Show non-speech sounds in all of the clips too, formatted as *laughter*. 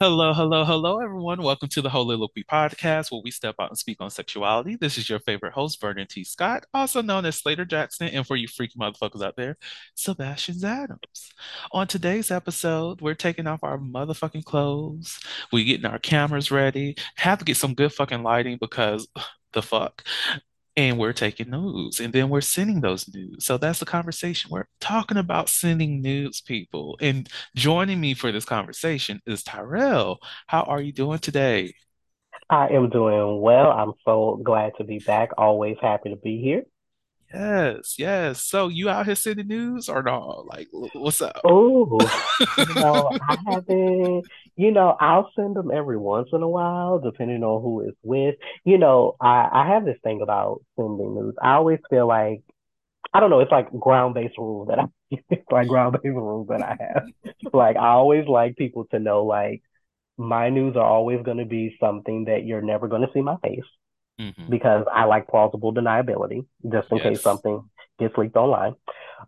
Hello, hello, hello, everyone. Welcome to the Heauxliloquy podcast, where we step out and speak on sexuality. This is your favorite host, Vernon T. Scott, also known as Slaytor Jackson, and for you freaky motherfuckers out there, Sebastian Adams. On today's episode, we're taking off our motherfucking clothes. We're getting our cameras ready. Have to get some good fucking lighting because *sighs* the fuck and we're taking nudes and then we're sending those nudes. So that's the conversation. We're talking about sending nudes, people. And joining me for this conversation is Tyrell. How are you doing today? I am doing well. I'm so glad to be back. Always happy to be here. Yes, yes. So you out here sending news or no? Like, what's up? Oh, *laughs* you know, I haven't, you know, I'll send them every once in a while, depending on who it's with. You know, I, I have this thing about sending news. I always feel like, I don't know, it's like ground-based rules that I, *laughs* it's like ground-based rules that I have. Like, I always like people to know, like, my news are always going to be something that you're never going to see my face mm-hmm. because I like plausible deniability, just in yes. case something gets leaked online.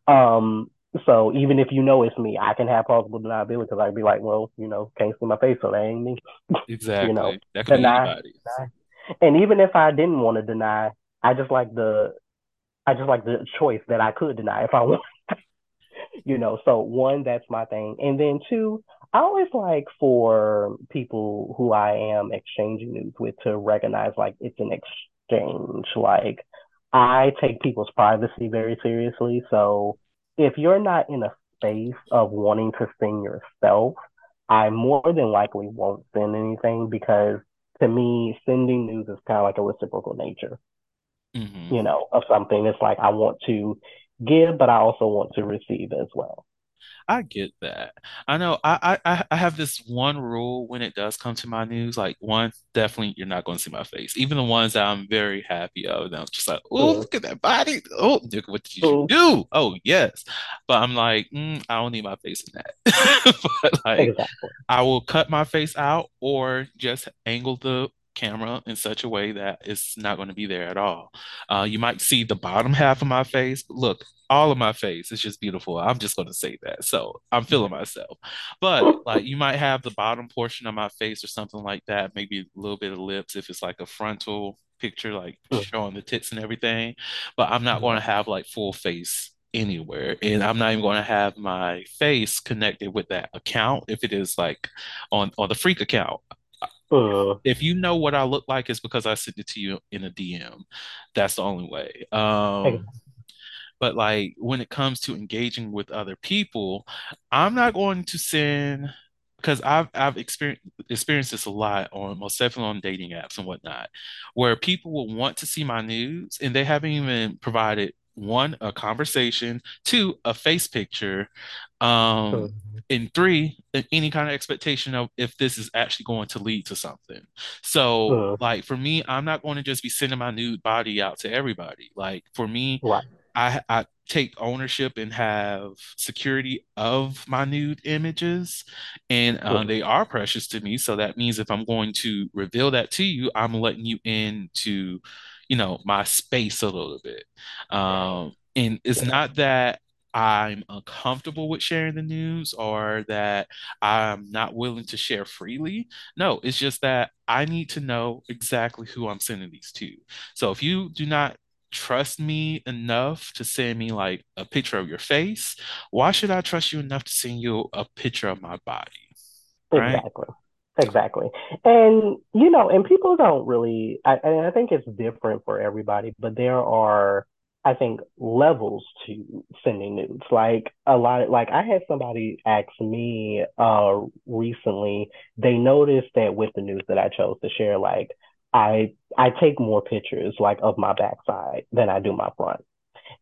Um, so even if you know it's me, I can have plausible deniability because I'd be like, well, you know, can't see my face, so that ain't me. *laughs* Exactly. you know, that could deny, be deny. And even if I didn't want to deny, I just like the, I just like the choice that I could deny if I *laughs* want. you know, so one, that's my thing, and then two, I always like for people who I am exchanging news with to recognize like it's an exchange. Like I take people's privacy very seriously. So if you're not in a space of wanting to sing yourself, I more than likely won't send anything because to me, sending news is kind of like a reciprocal nature. Mm-hmm. You know, of something. It's like I want to give, but I also want to receive as well. I get that. I know I, I I have this one rule when it does come to my news. Like one, definitely you're not going to see my face. Even the ones that I'm very happy of. I'm just like, oh, look at that body. Oh, what did you do? Oh, yes. But I'm like, mm, I don't need my face in that. *laughs* but like, exactly. I will cut my face out or just angle the camera in such a way that it's not going to be there at all. Uh, you might see the bottom half of my face. Look, all of my face is just beautiful. I'm just going to say that. So I'm feeling myself. But like you might have the bottom portion of my face or something like that, maybe a little bit of lips if it's like a frontal picture, like showing the tits and everything. But I'm not going to have like full face anywhere and i'm not even going to have my face connected with that account if it is like on on the freak account uh, if you know what I look like, it's because I sent it to you in a DM. That's the only way. Um, but like when it comes to engaging with other people, I'm not going to send because I've I've experienced experienced this a lot on most definitely on dating apps and whatnot, where people will want to see my news and they haven't even provided one a conversation, two a face picture, um, and three any kind of expectation of if this is actually going to lead to something. So, uh, like for me, I'm not going to just be sending my nude body out to everybody. Like for me, right. I I take ownership and have security of my nude images, and uh, they are precious to me. So that means if I'm going to reveal that to you, I'm letting you into, you know, my space a little bit. Um, and it's not that I'm uncomfortable with sharing the news or that I'm not willing to share freely. No, it's just that I need to know exactly who I'm sending these to. So if you do not trust me enough to send me like a picture of your face, why should I trust you enough to send you a picture of my body? Right? Exactly. Exactly. And, you know, and people don't really, I, and I think it's different for everybody, but there are, I think, levels to sending nudes. Like a lot of, like I had somebody ask me uh recently, they noticed that with the news that I chose to share, like I I take more pictures like of my backside than I do my front.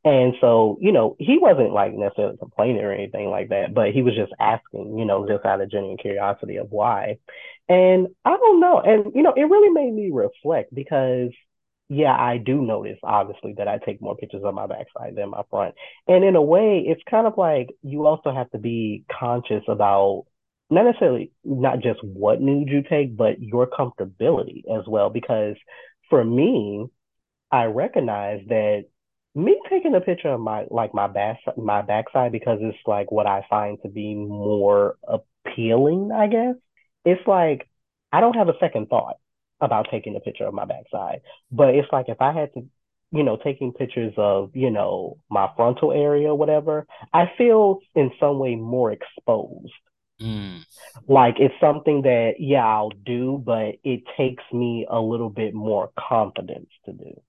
And so, you know, he wasn't like necessarily complaining or anything like that, but he was just asking, you know, just out of genuine curiosity of why. And I don't know. And, you know, it really made me reflect because, yeah, I do notice, obviously, that I take more pictures of my backside than my front. And in a way, it's kind of like you also have to be conscious about not necessarily not just what nudes you take, but your comfortability as well. Because for me, I recognize that me taking a picture of my like my back my backside because it's like what I find to be more appealing, I guess. It's like I don't have a second thought about taking a picture of my backside. But it's like if I had to, you know, taking pictures of, you know, my frontal area or whatever, I feel in some way more exposed. Mm, Like it's something that, yeah, I'll do, but it takes me a little bit more confidence to do.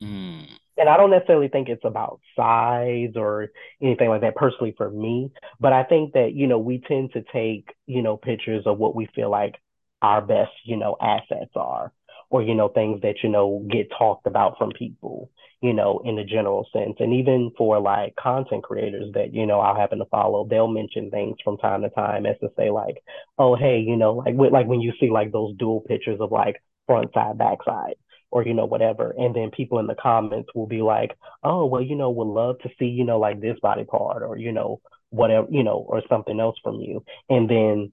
mm, and I don't necessarily think it's about size or anything like that personally for me, but I think that, you know, we tend to take, you know, pictures of what we feel like our best, you know, assets are, or, you know, things that, you know, get talked about from people, you know, in the general sense. And even for like content creators that, you know, I'll happen to follow, they'll mention things from time to time as to say like, oh, hey, you know, like, with like when you see like those dual pictures of like front side, back side or you know whatever and then people in the comments will be like oh well you know would love to see you know like this body part or you know whatever you know or something else from you and then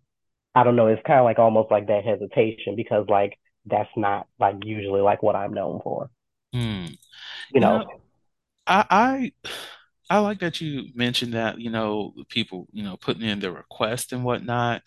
i don't know it's kind of like almost like that hesitation because like that's not like usually like what i'm known for mm. you You know know, I, I I like that you mentioned that, you know, people, you know, putting in their request and whatnot.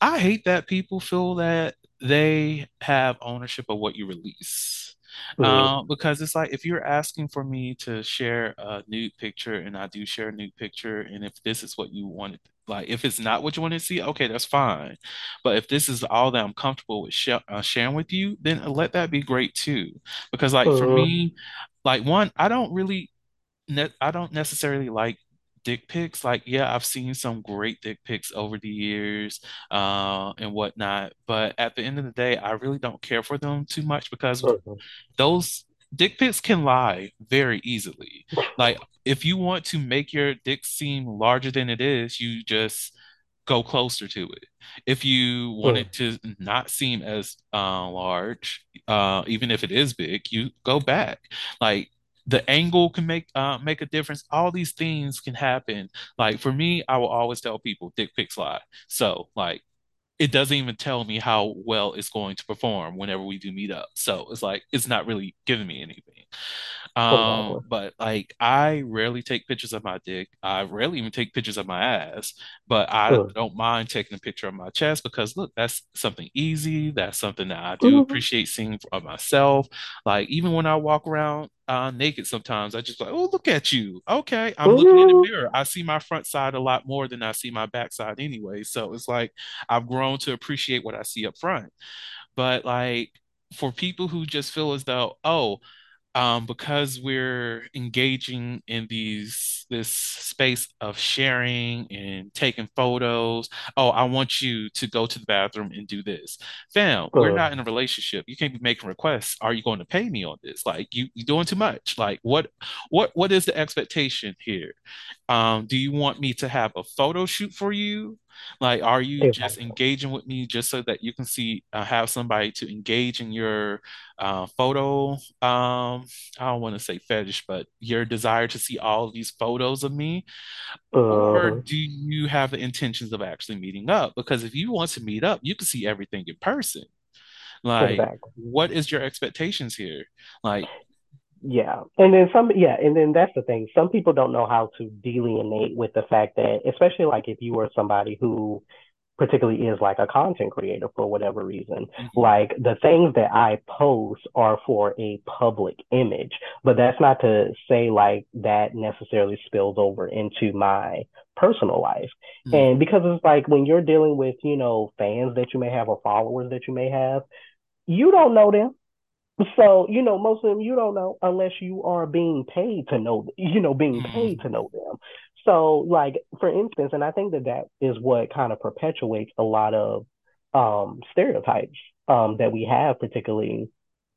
I hate that people feel that they have ownership of what you release. mm, Um, because it's like if you're asking for me to share a nude picture and I do share a nude picture, and if this is what you wanted, like if it's not what you want to see, okay, that's fine. But if this is all that I'm comfortable with sh uh, sharing with you, then let that be great too. Because like for mm, me, like one, I don't really ne I don't necessarily like dick pics. Like, yeah, I've seen some great dick pics over the years, uh, and whatnot. But at the end of the day, I really don't care for them too much because mm, those dick pics can lie very easily. Like, if you want to make your dick seem larger than it is, you just go closer to it. If you want it to not seem as uh, large, uh, even if it is big, you go back. Like the angle can make uh, make a difference. All these things can happen. Like for me, I will always tell people dick pics lie. So like it doesn't even tell me how well it's going to perform whenever we do meet up. So it's like it's not really giving me anything. Um, but like I rarely take pictures of my dick. I rarely even take pictures of my ass, but I mm, don't mind taking a picture of my chest because look, that's something easy. That's something that I do mm, appreciate seeing of myself. Like even when I walk around uh, naked sometimes, I just like, oh, look at you. Okay, I'm looking in the mm, mirror. I see my front side a lot more than I see my backside anyway. So it's like I've grown to appreciate what I see up front. But like for people who just feel as though, oh, um, because we're engaging in these this space of sharing and taking photos. Oh, I want you to go to the bathroom and do this. Fam, we're mm, not in a relationship. You can't be making requests. Are you going to pay me on this? Like you you're doing too much. Like what what what is the expectation here? Um, do you want me to have a photo shoot for you? Like, are you just engaging with me just so that you can see, uh, have somebody to engage in your uh, photo? Um, I don't want to say fetish, but your desire to see all of these photos of me? Or uh, do you have the intentions of actually meeting up? Because if you want to meet up, you can see everything in person. Like, exactly what is your expectations here? Like, Yeah. And then some, yeah. And then that's the thing. Some people don't know how to delineate with the fact that, especially like if you were somebody who particularly is like a content creator for whatever reason. Mm-hmm. Like the things that I post are for a public image, but that's not to say like that necessarily spills over into my personal life. Mm-hmm. And because it's like when you're dealing with, you know, fans that you may have or followers that you may have, you don't know them. So, you know, most of them you don't know unless you are being paid to know, you know, being mm-hmm. paid to know them. So, like, for instance, and I think that that is what kind of perpetuates a lot of um, stereotypes um, that we have, particularly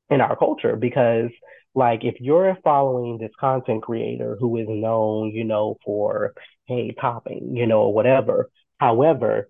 in our culture, because, like, if you're following this content creator who is known, you know, for, hey, popping, you know, or whatever, however,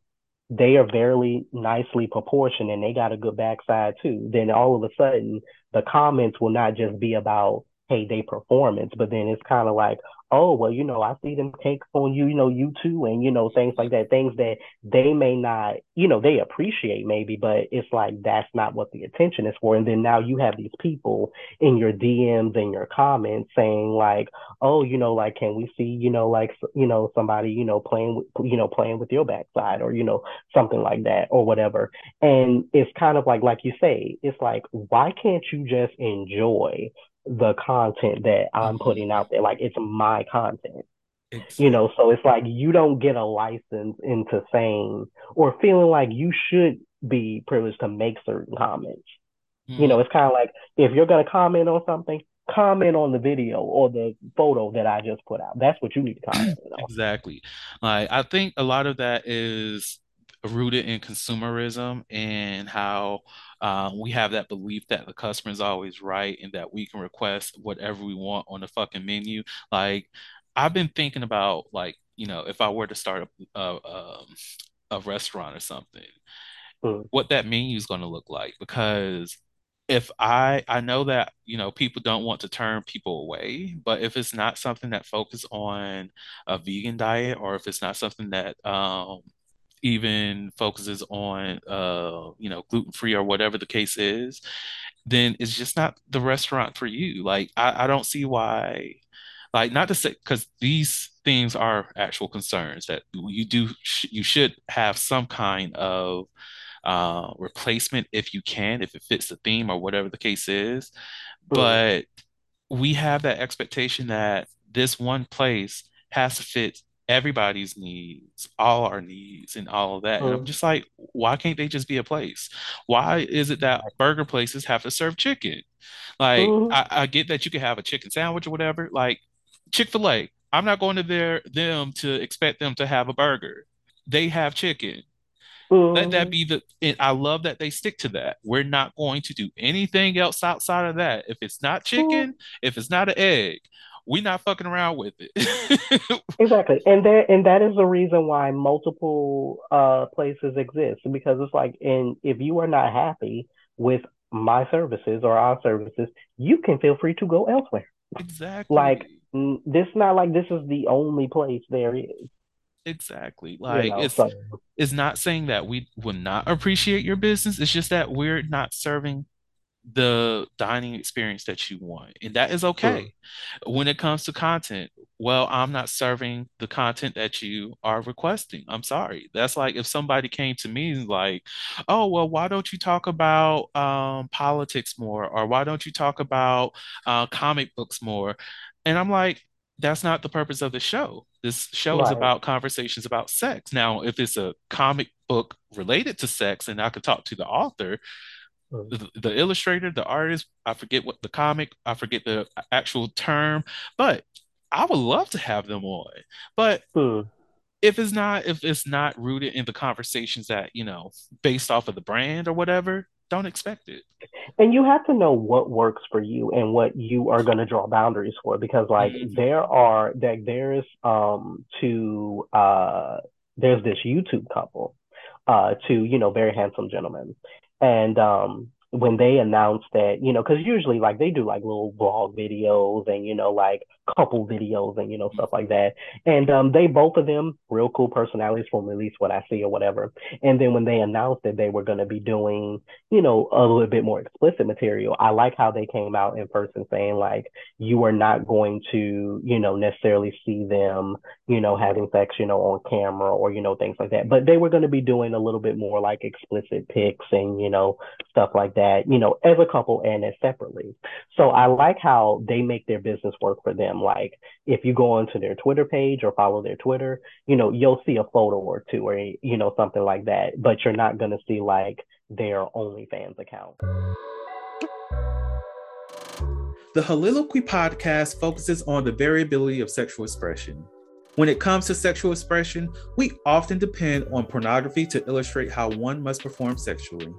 they are very nicely proportioned and they got a good backside too, then all of a sudden the comments will not just be about, hey, they performance, but then it's kind of like, oh, well, you know, I see them take on you, you know, you too, and, you know, things like that, things that they may not, you know, they appreciate maybe, but it's like that's not what the attention is for. And then now you have these people in your DMs and your comments saying, like, oh, you know, like, can we see, you know, like, you know, somebody, you know, playing, with, you know, playing with your backside or, you know, something like that or whatever. And it's kind of like, like you say, it's like, why can't you just enjoy the content that I'm mm-hmm. putting out there. Like it's my content. It's, you know, so it's like you don't get a license into saying or feeling like you should be privileged to make certain comments. Mm-hmm. You know, it's kind of like if you're going to comment on something, comment on the video or the photo that I just put out. That's what you need to comment *clears throat* on. Exactly. Like I think a lot of that is rooted in consumerism and how uh, we have that belief that the customer is always right and that we can request whatever we want on the fucking menu. Like, I've been thinking about like, you know, if I were to start a a, um, a restaurant or something, mm. what that menu is going to look like because if I I know that you know people don't want to turn people away, but if it's not something that focus on a vegan diet or if it's not something that um, even focuses on uh you know gluten free or whatever the case is then it's just not the restaurant for you. Like i, I don't see why like not to say because these things are actual concerns that you do sh- you should have some kind of uh, replacement if you can if it fits the theme or whatever the case is. But we have that expectation that this one place has to fit everybody's needs, all our needs, and all of that. And I'm mm. just like, why can't they just be a place? Why is it that burger places have to serve chicken? Like, mm. I, I, get that you can have a chicken sandwich or whatever. Like Chick Fil A, I'm not going to their them to expect them to have a burger. They have chicken. Mm. Let that be the. I love that they stick to that. We're not going to do anything else outside of that. If it's not chicken, if it's not an egg, we're not fucking around with it. *laughs* exactly. And there and that is the reason why multiple uh places exist because it's like and if you are not happy with my services or our services, you can feel free to go elsewhere. Exactly. Like this not like this is the only place there is. Exactly. Like you know, it's so. it's not saying that we would not appreciate your business. It's just that we're not serving the dining experience that you want. And that is okay. Sure. When it comes to content, well, I'm not serving the content that you are requesting. I'm sorry. That's like if somebody came to me like, oh, well, why don't you talk about um, politics more? Or why don't you talk about uh, comic books more? And I'm like, that's not the purpose of the show. This show right. is about conversations about sex. Now, if it's a comic book related to sex and I could talk to the author, the, the, illustrator, the artist, I forget what the comic, I forget the actual term, but I would love to have them on. But hmm. if it's not if it's not rooted in the conversations that, you know, based off of the brand or whatever, don't expect it. And you have to know what works for you and what you are going to draw boundaries for because like mm-hmm. there are that there's um to uh there's this YouTube couple uh two, you know, very handsome gentlemen and um, when they announced that, you know, because usually like they do like little blog videos and you know like couple videos and you know stuff like that. And um, they both of them real cool personalities from at least what I see or whatever. And then when they announced that they were going to be doing, you know, a little bit more explicit material, I like how they came out in person saying like you are not going to, you know, necessarily see them, you know, having sex, you know, on camera or you know things like that. But they were going to be doing a little bit more like explicit pics and you know stuff like that, you know, as a couple and as separately. So I like how they make their business work for them. Like if you go onto their Twitter page or follow their Twitter, you know, you'll see a photo or two or, you know, something like that, but you're not going to see like their OnlyFans account. The Heauxliloquy podcast focuses on the variability of sexual expression. When it comes to sexual expression, we often depend on pornography to illustrate how one must perform sexually.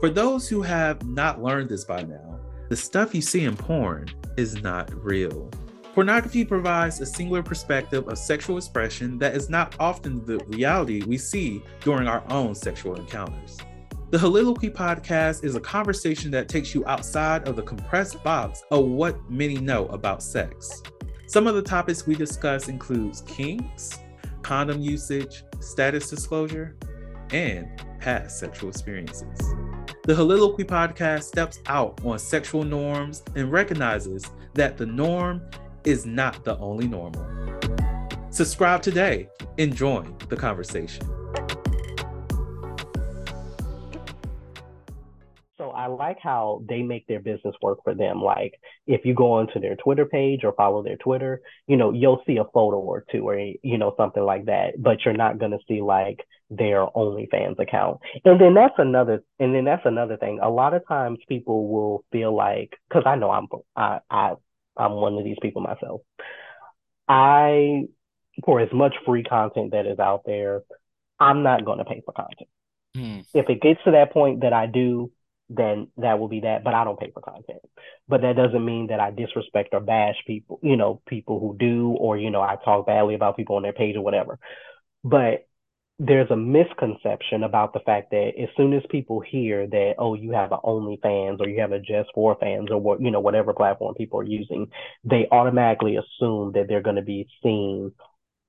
For those who have not learned this by now, the stuff you see in porn is not real. Pornography provides a singular perspective of sexual expression that is not often the reality we see during our own sexual encounters. The Heauxliloquy podcast is a conversation that takes you outside of the compressed box of what many know about sex. Some of the topics we discuss includes kinks, condom usage, status disclosure, and past sexual experiences. The Heauxliloquy podcast steps out on sexual norms and recognizes that the norm is not the only normal. Subscribe today and join the conversation. Like how they make their business work for them. Like if you go onto their Twitter page or follow their Twitter, you know, you'll see a photo or two or you know something like that, but you're not going to see like their OnlyFans account. And then that's another and then that's another thing. A lot of times people will feel like cuz I know I'm I I I'm one of these people myself. I for as much free content that is out there, I'm not going to pay for content. Mm. If it gets to that point that I do, then that will be that. But I don't pay for content. But that doesn't mean that I disrespect or bash people, you know, people who do, or, you know, I talk badly about people on their page or whatever. But there's a misconception about the fact that as soon as people hear that, oh, you have an OnlyFans or you have a Just for Fans or what, you know, whatever platform people are using, they automatically assume that they're going to be seen,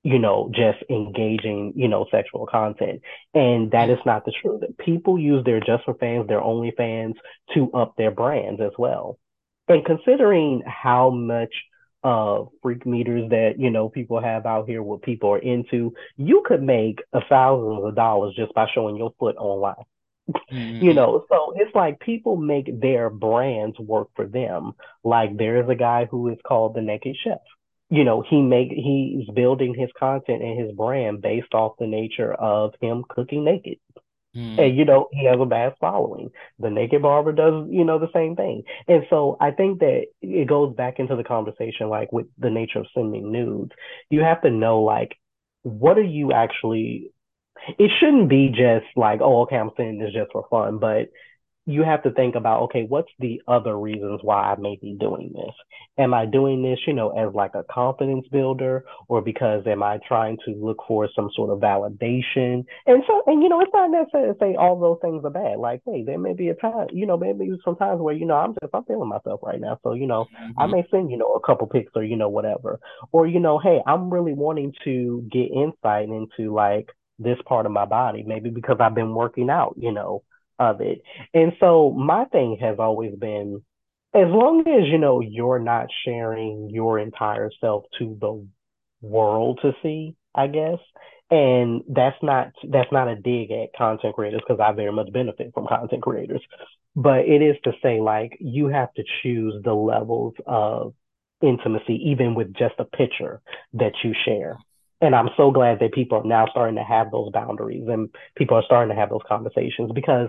you know, just engaging, you know, sexual content. And that is not the truth. People use their Just for Fans, their OnlyFans to up their brands as well. And considering how much uh freak meters that you know people have out here what people are into you could make a thousands of dollars just by showing your foot online *laughs* mm-hmm. you know so it's like people make their brands work for them like there is a guy who is called the naked chef you know he make he's building his content and his brand based off the nature of him cooking naked Mm. And you know, he has a vast following. The Naked Barber does, you know, the same thing. And so I think that it goes back into the conversation like with the nature of sending nudes. You have to know like what are you actually it shouldn't be just like, oh, okay, I'm sending this just for fun, but you have to think about okay what's the other reasons why i may be doing this? Am i doing this you know as like a confidence builder or because am i trying to look for some sort of validation? And so and you know it's not necessarily to say all those things are bad. Like hey there may be a time you know maybe sometimes where you know i'm just i'm feeling myself right now. So you know mm-hmm. i may send you know a couple pics or you know whatever. Or you know hey i'm really wanting to get insight into like this part of my body maybe because i've been working out you know of it. And so my thing has always been as long as you know you're not sharing your entire self to the world to see, I guess. And that's not that's not a dig at content creators because I very much benefit from content creators. But it is to say like you have to choose the levels of intimacy even with just a picture that you share and I'm so glad that people are now starting to have those boundaries and people are starting to have those conversations because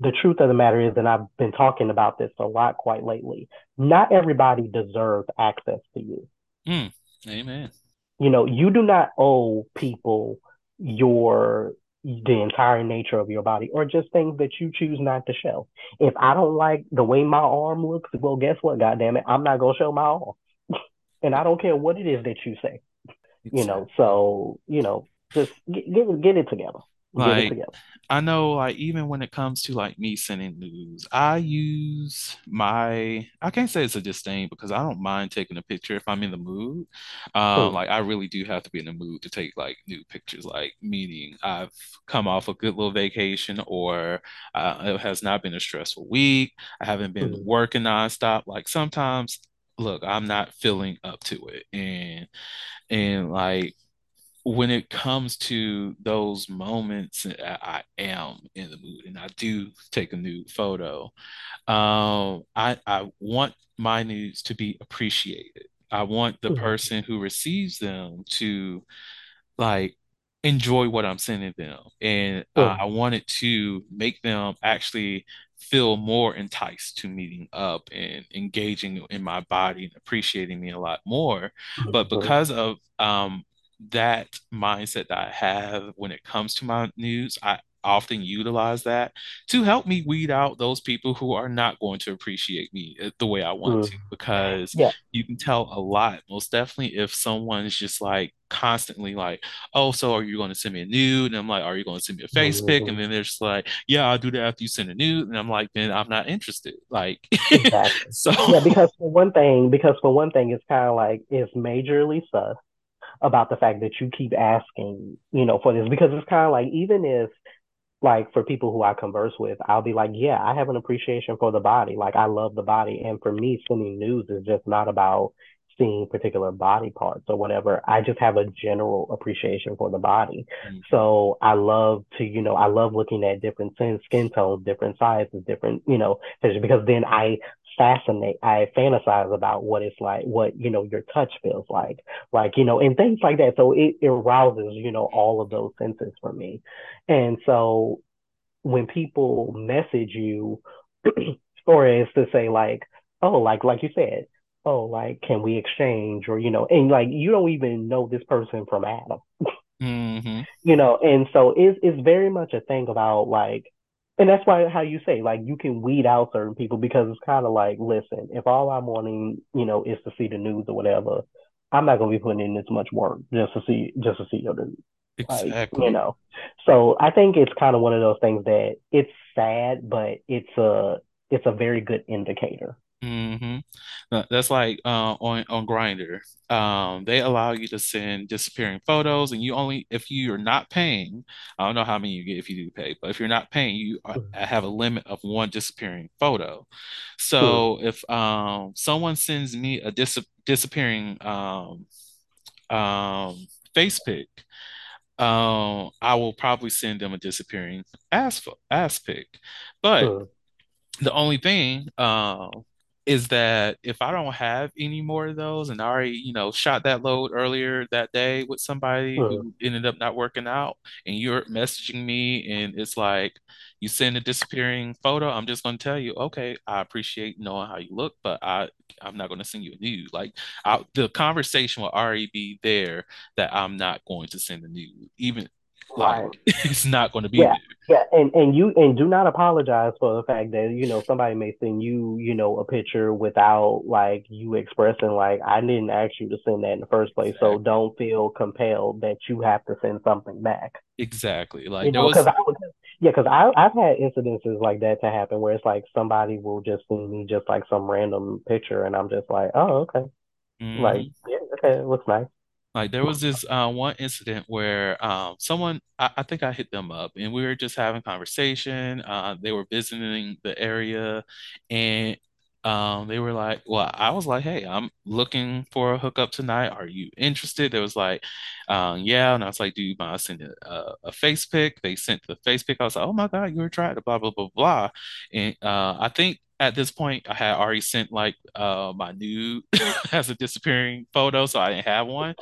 the truth of the matter is, and I've been talking about this a lot quite lately, not everybody deserves access to you. Mm, amen. You know, you do not owe people your the entire nature of your body or just things that you choose not to show. If I don't like the way my arm looks, well, guess what? God damn it, I'm not gonna show my arm. *laughs* and I don't care what it is that you say you know, so you know, just get get, get it together. Get it together. I know like even when it comes to like me sending news, I use my I can't say it's a disdain because I don't mind taking a picture if I'm in the mood. Um Mm, like I really do have to be in the mood to take like new pictures, like meaning I've come off a good little vacation or uh, it has not been a stressful week. I haven't been mm, working nonstop. Like sometimes look, I'm not feeling up to it and and like when it comes to those moments, I, I am in the mood and I do take a nude photo. Um, I I want my nudes to be appreciated. I want the mm, person who receives them to like enjoy what I'm sending them. And uh, I wanted to make them actually feel more enticed to meeting up and engaging in my body and appreciating me a lot more. But because of um, that mindset that I have when it comes to my news, I often utilize that to help me weed out those people who are not going to appreciate me uh, the way I want mm. to because Yeah. you can tell a lot most definitely if someone's just like constantly like oh, so are you going to send me a nude? And I'm like, are you going to send me a face pic? And then they're just like, yeah, I'll do that after you send a nude. And I'm like, then I'm not interested. Like, *laughs* Exactly. so Yeah, because for one thing, because for one thing, it's kind of like it's majorly sus about the fact that you keep asking, you know, for this because it's kind of like even if like for people who I converse with, I'll be like, yeah, I have an appreciation for the body. Like I love the body. And for me, sending news is just not about seeing particular body parts or whatever. I just have a general appreciation for the body. Mhm. So I love to, you know, I love looking at different skin tones, different sizes, different, you know, because then I fascinate, I fantasize about what it's like, what, you know, your touch feels like, like, you know, and things like that. So it, it arouses, you know, all of those senses for me. And so when people message you, *clears throat* or is to say like, oh, like like you said, oh, like can we exchange, or you know, and like you don't even know this person from Adam, Mhm. *laughs* you know, and so it's it's very much a thing about like, and that's why how you say like you can weed out certain people because it's kind of like, listen, if all I'm wanting, you know, is to see the news or whatever, I'm not gonna be putting in this much work just to see just to see your news. Like you know. So i think it's kind of one of those things that it's sad but it's a it's a very good indicator hmm That's like uh, on on Grindr. Um, they allow you to send disappearing photos, and you only if you're not paying. I don't know how many you get if you do pay, but if you're not paying, you are- mm-hmm. have a limit of one disappearing photo. Mm-hmm. So if um someone sends me a dis disappearing um um face pic, um, I will probably send them a disappearing ass ass pic. But the only thing um is that if I don't have any more of those and I already, you know, shot that load earlier that day with somebody Mm-hmm. who ended up not working out and you're messaging me and it's like you send a disappearing photo, I'm just gonna tell you, okay, I appreciate knowing how you look, but I I'm not gonna send you a nude. Like I, the conversation will already be there that I'm not going to send a nude, even like right *laughs* it's not going to be yeah there. yeah and and you and do not apologize for the fact that you know somebody may send you you know a picture without like you expressing like i didn't ask you to send that in the first place so don't feel compelled that you have to send something back Exactly. Like You know, because was I would, yeah, because I I've had incidences like that to happen where it's like somebody will just send me just like some random picture, and I'm just like, oh, okay, like mhm. yeah, okay, it looks nice. Like there was this uh, one incident where um, someone, I, I think I hit them up, and we were just having conversation. Uh, they were visiting the area, and um, they were like, "Well, I was like, hey, I'm looking for a hookup tonight. Are you interested?" They was like, um, "Yeah," and I was like, "Do you mind sending a, a face pic?" They sent the face pic. I was like, "Oh my God, you're attractive." Blah blah blah blah. And uh, I think at this point, I had already sent like uh, my nude *laughs* as a disappearing photo, so I didn't have one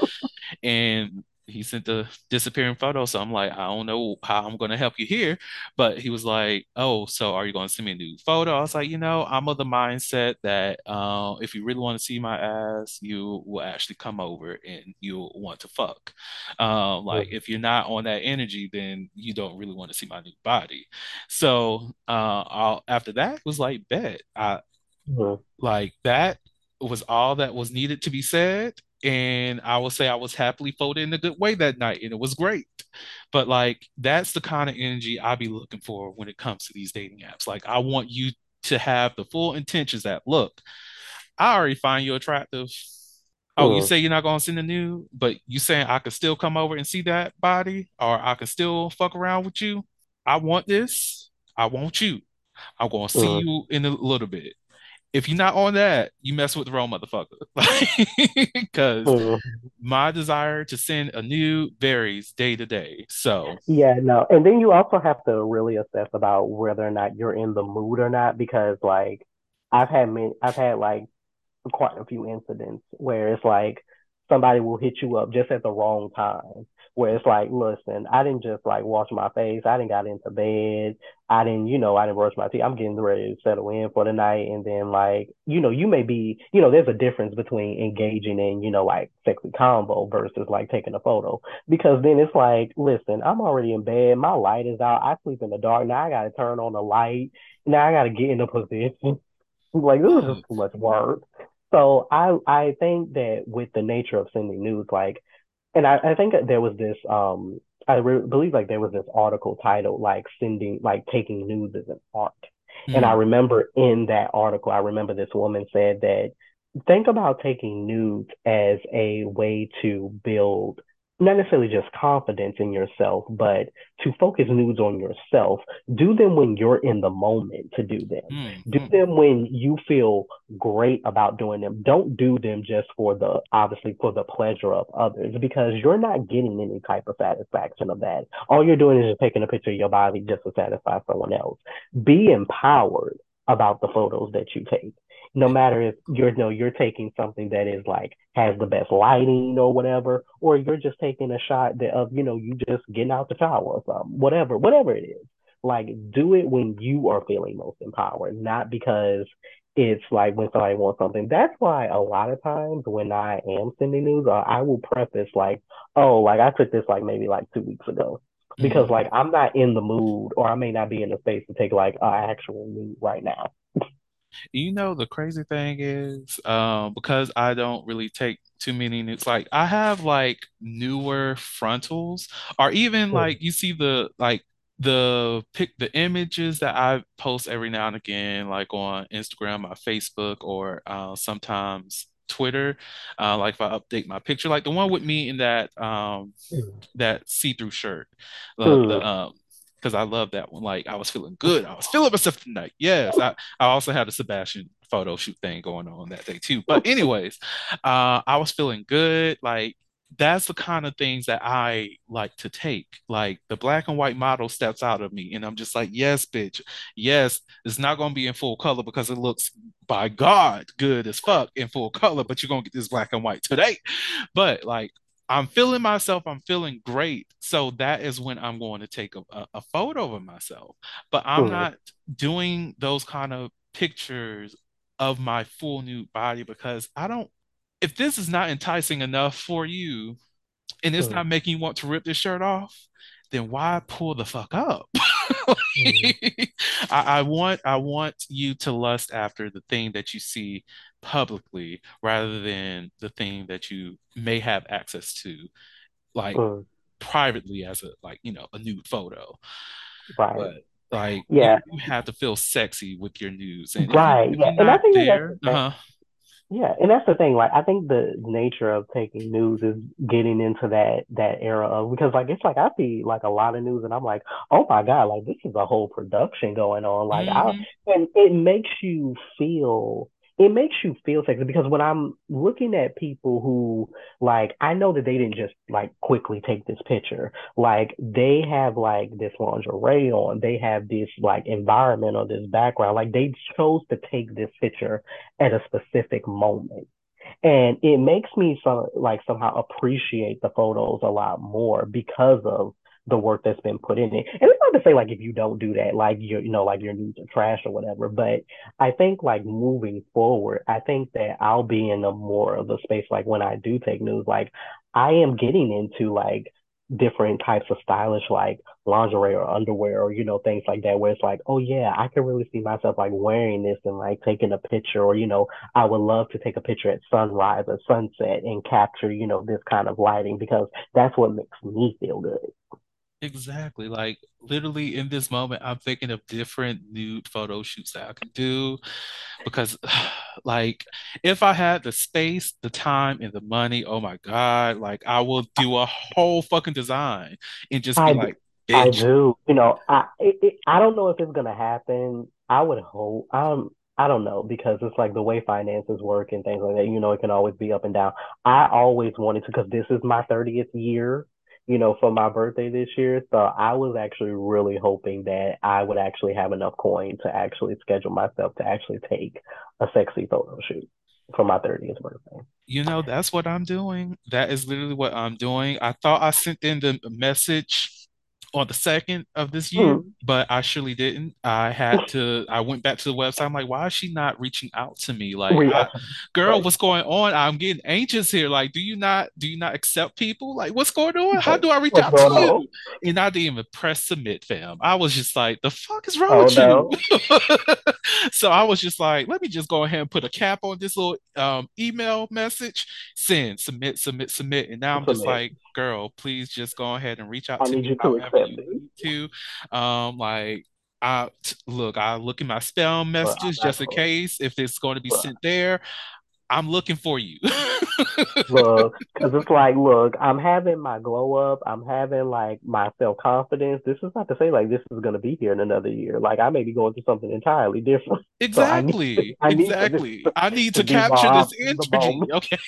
and he sent the disappearing photo. So I'm like, I don't know how I'm going to help you here. But he was like, Oh, so are you going to send me a new photo? I was like, You know, I'm of the mindset that uh, if you really want to see my ass, you will actually come over and you'll want to fuck. Um, like, if you're not on that energy, then you don't really want to see my new body. So uh, I'll, after that, was like, Bet. I Mm-hmm. like that was all that was needed to be said and I will say I was happily folded in a good way that night, and it was great. But like that's the kind of energy I be looking for when it comes to these dating apps. Like I want you to have the full intentions that look, I already find you attractive. Oh, you say you're not gonna send a nude, but you saying I could still come over and see that body, or I could still fuck around with you. I want this. I want you. I'm gonna see mm, you in a little bit. If you're not on that, you mess with the wrong motherfucker. *laughs* Because mm. my desire to send a new varies day to day. So, Yeah, no. And then you also have to really assess about whether or not you're in the mood or not, because like I've had many, I've had like quite a few incidents where it's like somebody will hit you up just at the wrong time. Where it's like, listen, I didn't just like wash my face. I didn't got into bed. I didn't, you know, I didn't brush my teeth. I'm getting ready to settle in for the night. And then like, you know, you may be, you know, there's a difference between engaging in, you know, like sexy combo versus like taking a photo. Because then it's like, listen, I'm already in bed. My light is out. I sleep in the dark. Now I gotta turn on the light. Now I gotta get in a position. *laughs* Like this is just too much work. So I I think that with the nature of sending news, like, and I, I think there was this um I re- believe like there was this article titled like sending like taking news as an art. And I mm, remember in that article, I remember this woman said that think about taking nudes as a way to build not necessarily just confidence in yourself, but to focus nudes on yourself. Do them when you're in the moment to do them. mm, Do mm, them when you feel great about doing them. Don't do them just for the obviously for the pleasure of others because you're not getting any type of satisfaction of that. All you're doing is just taking a picture of your body just to satisfy someone else. Be empowered about the photos that you take no matter if you're you know you're taking something that is like has the best lighting or whatever, or you're just taking a shot that of you know you just getting out the shower or something, whatever, whatever it is. Like do it when you are feeling most empowered, not because it's like when somebody wants something. That's why a lot of times when I am sending news, uh, I will preface like, oh, like I took this like maybe like two weeks ago. Because mm. like I'm not in the mood or I may not be in the space to take like an actual nude right now. You know, the crazy thing is, um, because I don't really take too many nudes, like I have like newer frontals, or even like you see the like the pic the images that I post every now and again, like on Instagram, my Facebook, or uh, sometimes Twitter. Uh, like if I update my picture, like the one with me in that um mm, that see-through shirt, uh, the mm, um because I love that one. Like I was feeling good. I was feeling myself tonight. Yes. I, I also had a Sebastian photo shoot thing going on that day too. But anyways, uh I was feeling good. Like that's the kind of things that I like to take. Like the black and white model steps out of me, and I'm just like, yes, bitch, yes, it's not gonna be in full color because it looks by God good as fuck in full color, but you're gonna get this black and white today. But like I'm feeling myself. I'm feeling great. So that is when I'm going to take a, a, photo of myself. But I'm mm, not doing those kind of pictures of my full nude body because I don't, if this is not enticing enough for you and it's mm, not making you want to rip this shirt off, then why pull the fuck up? *laughs* mm, I, I want I want you to lust after the thing that you see publicly rather than the thing that you may have access to like mm. privately as a like you know a nude photo Right. but like Yeah. you have to feel sexy with your news and Right. Yeah. And I think that that's the thing. uh-huh Yeah, and that's the thing. Like, I think the nature of taking news is getting into that that era of because, like, it's like I see like a lot of news, and I'm like, oh my God, like this is a whole production going on. Like, I hmm and it makes you feel it makes you feel sexy because when I'm looking at people who like I know that they didn't just like quickly take this picture. Like they have like this lingerie on, they have this like environment or this background. Like they chose to take this picture at a specific moment. And it makes me so like somehow appreciate the photos a lot more because of the work that's been put in it. And it's not to say like if you don't do that, like you're you know, like your news are trash or whatever. But I think like moving forward, I think that I'll be in a more of the space like when I do take news, like I am getting into like different types of stylish like lingerie or underwear or you know things like that where it's like oh yeah I can really see myself like wearing this and like taking a picture or you know I would love to take a picture at sunrise or sunset and capture you know this kind of lighting because that's what makes me feel good. Exactly. Like literally in this moment, I'm thinking of different nude photo shoots that I could do because *sighs* like if I had the space, the time, and the money, oh my God, like I will do a whole fucking design and just be I like, I do. You know, I it, it, I don't know if it's gonna happen. I would hope. Um, I don't know because it's like the way finances work and things like that. You know, it can always be up and down. I always wanted to because this is my 30th year. You know, for my birthday this year, so I was actually really hoping that I would actually have enough coin to actually schedule myself to actually take a sexy photo shoot for my 30th birthday. You know, that's what I'm doing. That is literally what I'm doing. I thought I sent in the message on the second of this year, Hmm. but I surely didn't. I had to, I went back to the website. I'm like, why is she not reaching out to me? Like, We, I, girl, right, what's going on? I'm getting anxious here. Like, do you not, do you not accept people? Like, what's going on? How do I reach What's out to going you? And I didn't even press submit, fam. I was just like, the fuck is wrong Oh with you? *laughs* So I was just like, let me just go ahead and put a cap on this little um, email message, send, submit, submit, submit. And now I'm just Submit. like, girl, please just go ahead and reach out I to need me however you need to. Um, like, I look, I look in my spam messages just in case if it's going to be sent there. I'm looking for you. *laughs* look, because it's like, look, I'm having my glow up. I'm having like my self confidence. This is not to say like this is gonna be here in another year. Like I may be going through something entirely different. *laughs* So I need, Exactly. *laughs* Need Exactly. I need to to capture this energy. moment. Okay.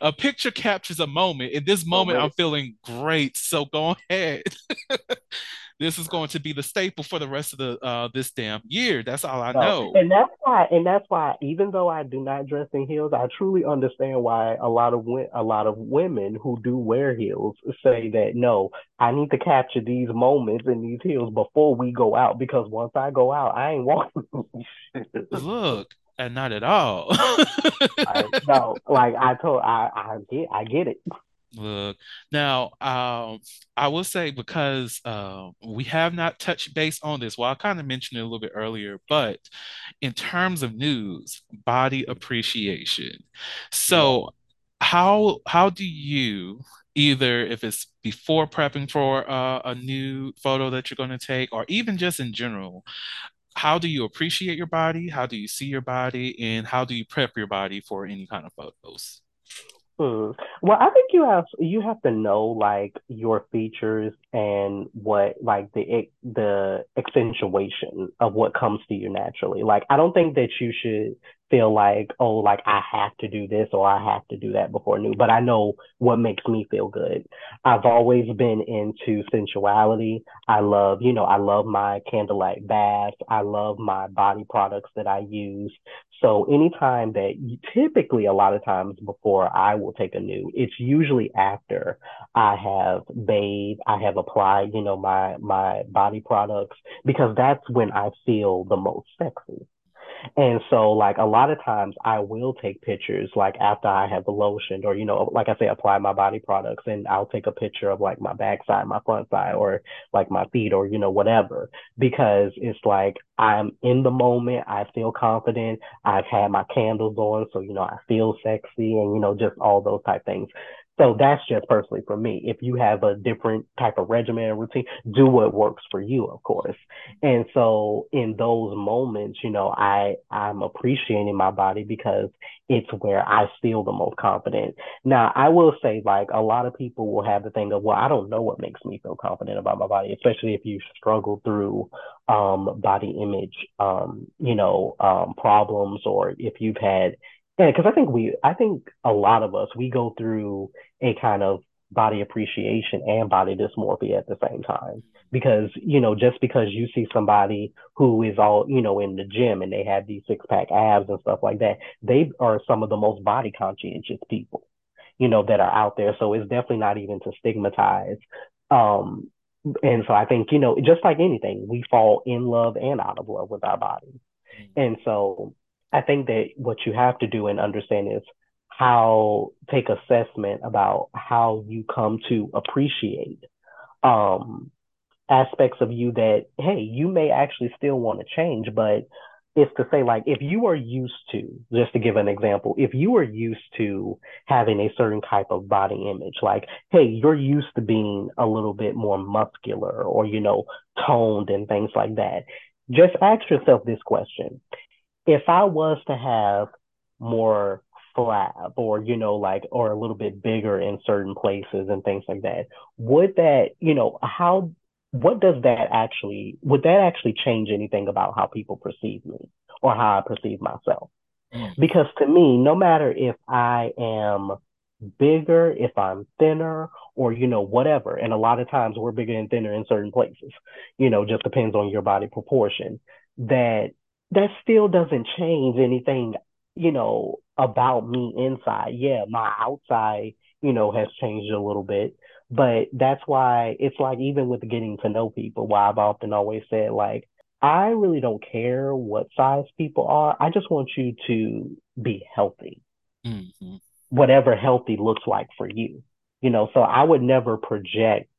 A picture captures a moment. In this moment, I'm feeling great. So go ahead. This is going to be the staple for the rest of the uh this damn year. That's all I No, know. and that's why, and that's why, even though I do not dress in heels, I truly understand why a lot of a lot of women who do wear heels say that no, I need to capture these moments in these heels before we go out because once I go out, I ain't walking. *laughs* Look, and not at all. Like no, like I told, I I get I get it. Look, now, um, I will say because uh, we have not touched base on this. Well, I kind of mentioned it a little bit earlier, but in terms of news, body appreciation. So, how how do you either if it's before prepping for uh, a new photo that you're going to take, or even just in general, how do you appreciate your body? How do you see your body, and how do you prep your body for any kind of photos? Hmm. Well, I think you have you have to know like your features and what like the the accentuation of what comes to you naturally. Like I don't think that you should feel like oh like I have to do this or I have to do that before new, but I know what makes me feel good. I've always been into sensuality. I love, you know, I love my candlelight baths. I love my body products that I use. So anytime that typically a lot of times before I will take a nude, it's usually after I have bathed, I have applied, you know, my my body products because that's when I feel the most sexy. And so, like, a lot of times I will take pictures, like, after I have lotioned or, you know, like I say, apply my body products, and I'll take a picture of, like, my backside, my front side, or, like, my feet, or, you know, whatever, because it's like I'm in the moment. I feel confident. I've had my candles on, so, you know, I feel sexy and, you know, just all those type things. So that's just personally for me. If you have a different type of regimen and routine, do what works for you, of course. And so in those moments, you know, I I'm appreciating my body because it's where I feel the most confident. Now, I will say like a lot of people will have the thing of, well, I don't know what makes me feel confident about my body, especially if you struggle through um body image um you know um problems or if you've had yeah, because I think we I think a lot of us we go through a kind of body appreciation and body dysmorphia at the same time. Because you know just because you see somebody who is all you know in the gym and they have these six pack abs and stuff like that they are some of the most body conscientious people you know that are out there. So it's definitely not even to stigmatize. Um and so i think you know just like anything we fall in love and out of love with our bodies and so I think that what you have to do and understand is how take assessment about how you come to appreciate um aspects of you that hey you may actually still want to change but it's to say like if you are used to just to give an example if you are used to having a certain type of body image like hey you're used to being a little bit more muscular or you know toned and things like that just ask yourself this question if i was to have more flab or you know like or a little bit bigger in certain places and things like that would that you know how what does that actually would that actually change anything about how people perceive me or how I perceive myself? Mm. Because to me, no matter if I am bigger, if I'm thinner, or you know, whatever, and a lot of times we're bigger and thinner in certain places, you know, just depends on your body proportion, that that still doesn't change anything, you know, about me inside. Yeah, my outside, you know, has changed a little bit, but that's why it's like even with getting to know people, why I've often always said like I really don't care what size people are. I just want you to be healthy. Mm-hmm. Whatever healthy looks like for you. You know, so I would never project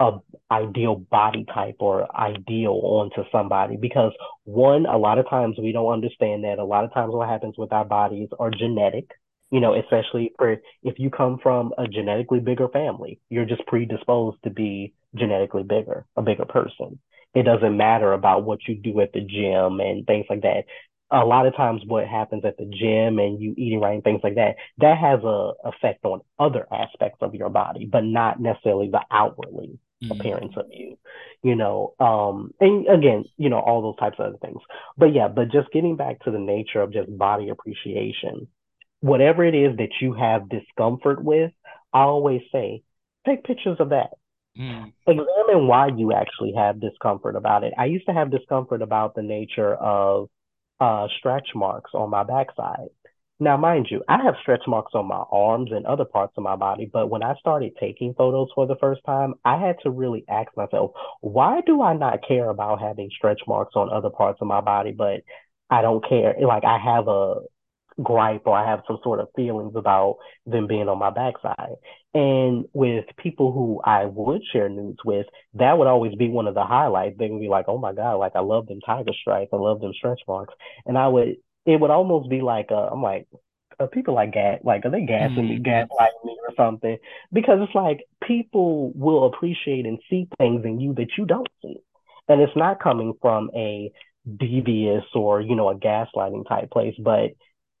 a ideal body type or ideal onto somebody because one, a lot of times we don't understand that. A lot of times what happens with our bodies are genetic you know, especially for if you come from a genetically bigger family, you're just predisposed to be genetically bigger, a bigger person. It doesn't matter about what you do at the gym and things like that. A lot of times what happens at the gym and you eating right and things like that, that has a effect on other aspects of your body, but not necessarily the outwardly. Appearance of you, you know. Um, and again, you know, all those types of other things. But yeah, but just getting back to the nature of just body appreciation whatever it is that you have discomfort with, I always say, take pictures of that. Mm. Examine why you actually have discomfort about it. I used to have discomfort about the nature of uh, stretch marks on my backside. Now, mind you, I have stretch marks on my arms and other parts of my body, but when I started taking photos for the first time, I had to really ask myself, why do I not care about having stretch marks on other parts of my body, but I don't care? Like, I have a gripe or I have some sort of feelings about them being on my backside. And with people who I would share nudes with, that would always be one of the highlights. They would be like, oh my God, like I love them tiger stripes. I love them stretch marks. And I would, it would almost be like, uh, I'm like, people like gas, like are they gassing mm-hmm. me, gaslighting me or something? Because it's like people will appreciate and see things in you that you don't see. And it's not coming from a devious or, you know, a gaslighting type place, but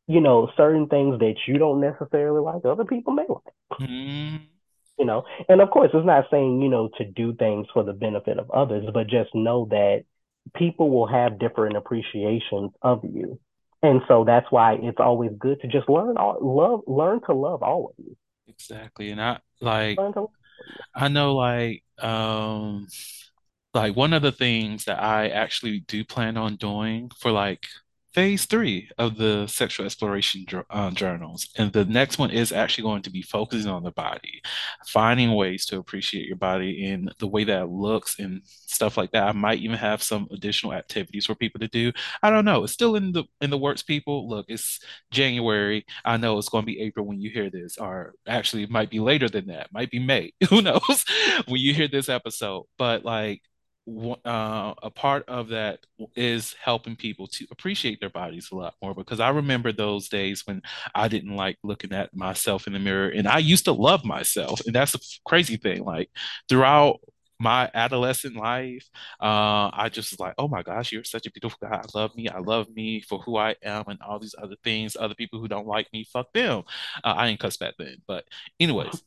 you know, certain things that you don't necessarily like, other people may like. Mm-hmm. You know, and of course, it's not saying, you know, to do things for the benefit of others, but just know that people will have different appreciations of you. And so that's why it's always good to just learn all love learn to love all of you. Exactly. And I like I know like um like one of the things that I actually do plan on doing for like phase three of the sexual exploration uh, journals. And the next one is actually going to be focusing on the body, finding ways to appreciate your body in the way that it looks and stuff like that. I might even have some additional activities for people to do. I don't know. It's still in the in the works, people. Look, it's January. I know it's going to be April when you hear this, or actually it might be later than that. Might be May. *laughs* Who knows when you hear this episode? But like uh, a part of that is helping people to appreciate their bodies a lot more because I remember those days when I didn't like looking at myself in the mirror and I used to love myself and that's a crazy thing like throughout my adolescent life uh, I just was like oh my gosh you're such a beautiful guy. I love me. I love me for who I am and all these other things other people who don't like me fuck them. Uh, I ain't cuss back then but anyways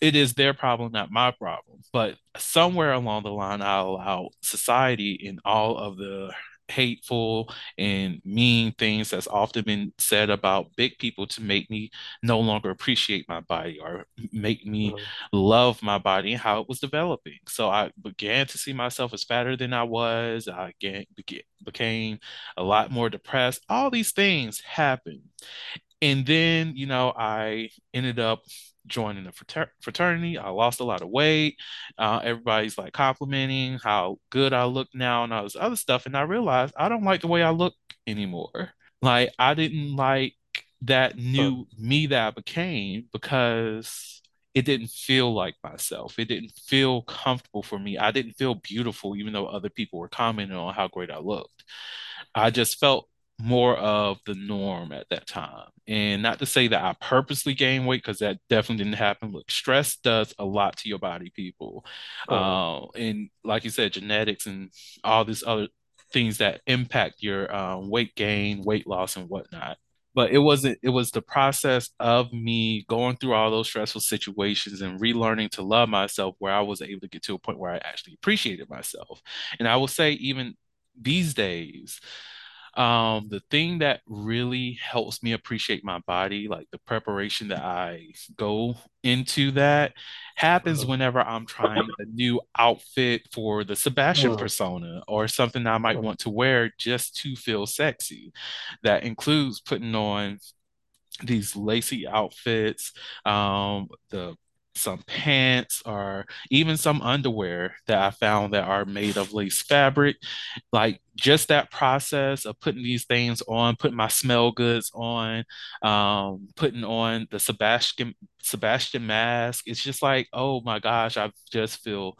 it is their problem, not my problem. But somewhere along the line, I allow society and all of the hateful and mean things that's often been said about big people to make me no longer appreciate my body or make me mm-hmm. love my body and how it was developing. So I began to see myself as fatter than I was. I became a lot more depressed. All these things happened. And then, you know, I ended up joining a fraternity. I lost a lot of weight. Uh, everybody's like complimenting how good I look now and all this other stuff. And I realized I don't like the way I look anymore. Like I didn't like that new me that I became because it didn't feel like myself. It didn't feel comfortable for me. I didn't feel beautiful, even though other people were commenting on how great I looked. I just felt more of the norm at that time. And not to say that I purposely gained weight because that definitely didn't happen. Look, stress does a lot to your body, people. Oh. Uh, and like you said, genetics and all these other things that impact your um, weight gain, weight loss, and whatnot. But it wasn't, it was the process of me going through all those stressful situations and relearning to love myself where I was able to get to a point where I actually appreciated myself. And I will say, even these days, um, the thing that really helps me appreciate my body, like the preparation that I go into that, happens uh-huh. whenever I'm trying a new outfit for the Sebastian uh-huh. persona or something I might uh-huh. want to wear just to feel sexy. That includes putting on these lacy outfits, um, the some pants or even some underwear that I found that are made of lace fabric. Like just that process of putting these things on, putting my smell goods on, um, putting on the Sebastian Sebastian mask. It's just like, oh my gosh, I just feel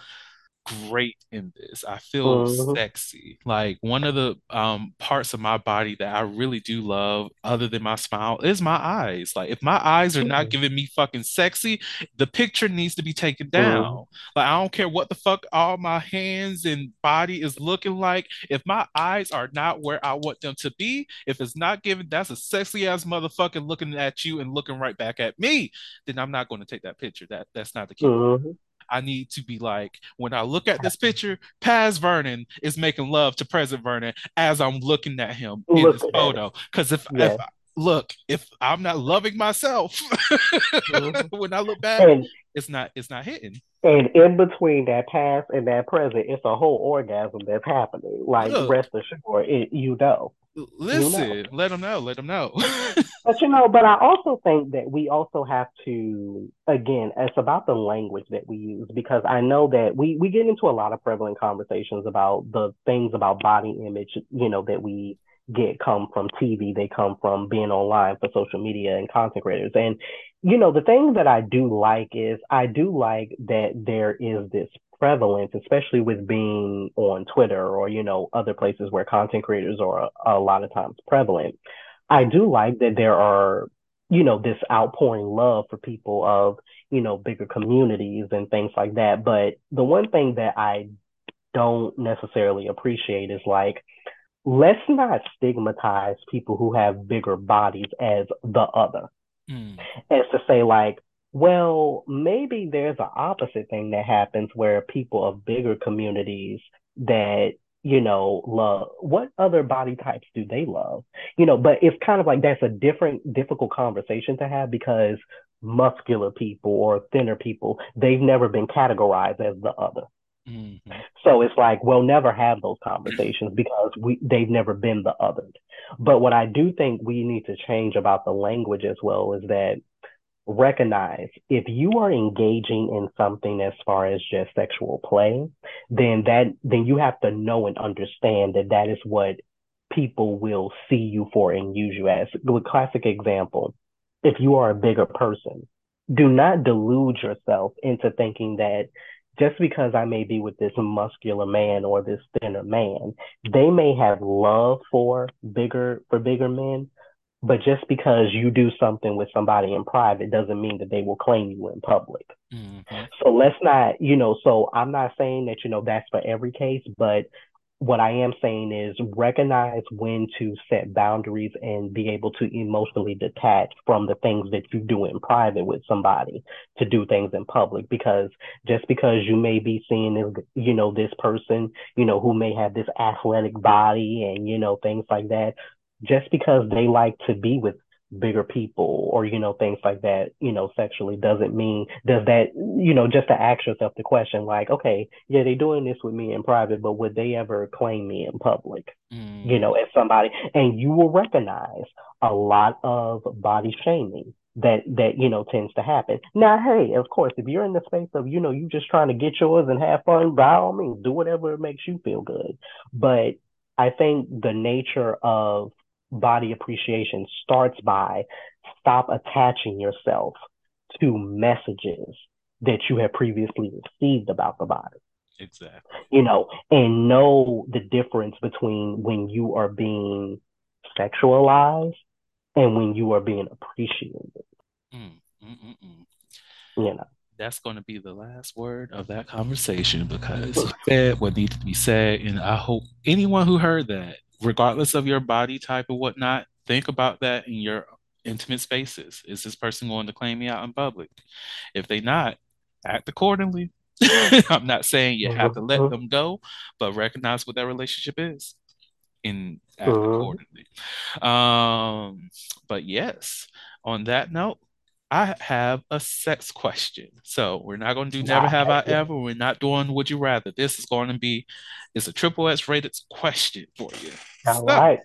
great in this. I feel uh-huh. sexy. Like one of the um, parts of my body that I really do love, other than my smile, is my eyes. Like if my eyes are not giving me fucking sexy, the picture needs to be taken uh-huh. down. Uh-huh. Like I don't care what the fuck all my hands and body is looking like. If my eyes are not where I want them to be, if it's not giving, that's a sexy ass motherfucker looking at you and looking right back at me. Then I'm not going to take that picture. That that's not the case. Uh-huh. I need to be like, when I look at this picture, Paz Vernon is making love to Present Vernon as I'm looking at him in this photo. Because if, yeah. if look, if I'm not loving myself mm-hmm. *laughs* when I look back, and, it's not it's not hitting. And in between that past and that present, it's a whole orgasm that's happening. Like look, rest assured, it, you know. Listen, you know. let them know. Let them know. *laughs* but you know, but I also think that we also have to, again, it's about the language that we use because I know that we we get into a lot of prevalent conversations about the things about body image, you know, that we get come from TV. They come from being online for social media and content creators. And you know, the thing that I do like is I do like that there is this prevalence, especially with being on Twitter or, you know, other places where content creators are a, a lot of times prevalent. I do like that there are, you know, this outpouring love for people of, you know, bigger communities and things like that. But the one thing that I don't necessarily appreciate is like, let's not stigmatize people who have bigger bodies as the other. Mm. As to say, like, well, maybe there's an opposite thing that happens where people of bigger communities that you know love what other body types do they love you know but it's kind of like that's a different difficult conversation to have because muscular people or thinner people they've never been categorized as the other mm-hmm. so it's like we'll never have those conversations because we they've never been the other but what i do think we need to change about the language as well is that recognize if you are engaging in something as far as just sexual play, then that then you have to know and understand that that is what people will see you for and use you as. A classic example, if you are a bigger person, do not delude yourself into thinking that just because I may be with this muscular man or this thinner man, they may have love for bigger for bigger men, but just because you do something with somebody in private doesn't mean that they will claim you in public. Mm-hmm. So let's not, you know, so I'm not saying that, you know, that's for every case, but what I am saying is recognize when to set boundaries and be able to emotionally detach from the things that you do in private with somebody to do things in public. Because just because you may be seeing you know, this person, you know, who may have this athletic body and, you know, things like that, just because they like to be with bigger people or you know things like that you know sexually doesn't mean does that you know just to ask yourself the question like okay yeah they're doing this with me in private but would they ever claim me in public mm. you know as somebody and you will recognize a lot of body shaming that that you know tends to happen now hey of course if you're in the space of you know you just trying to get yours and have fun by all means do whatever makes you feel good but i think the nature of body appreciation starts by stop attaching yourself to messages that you have previously received about the body. Exactly. You know, and know the difference between when you are being sexualized and when you are being appreciated. Mm, mm, mm, mm. You know. That's going to be the last word of that conversation because you said what needed to be said. And I hope anyone who heard that, regardless of your body type or whatnot, think about that in your intimate spaces. Is this person going to claim me out in public? If they not, act accordingly. *laughs* I'm not saying you have to let Mhm. them go, but recognize what that relationship is and act Mhm. accordingly. Um, but yes, on that note, I have a sex question. So we're not going to do never have I ever. We're not doing would you rather. This is going to be it's a triple S rated question for you. All So, right.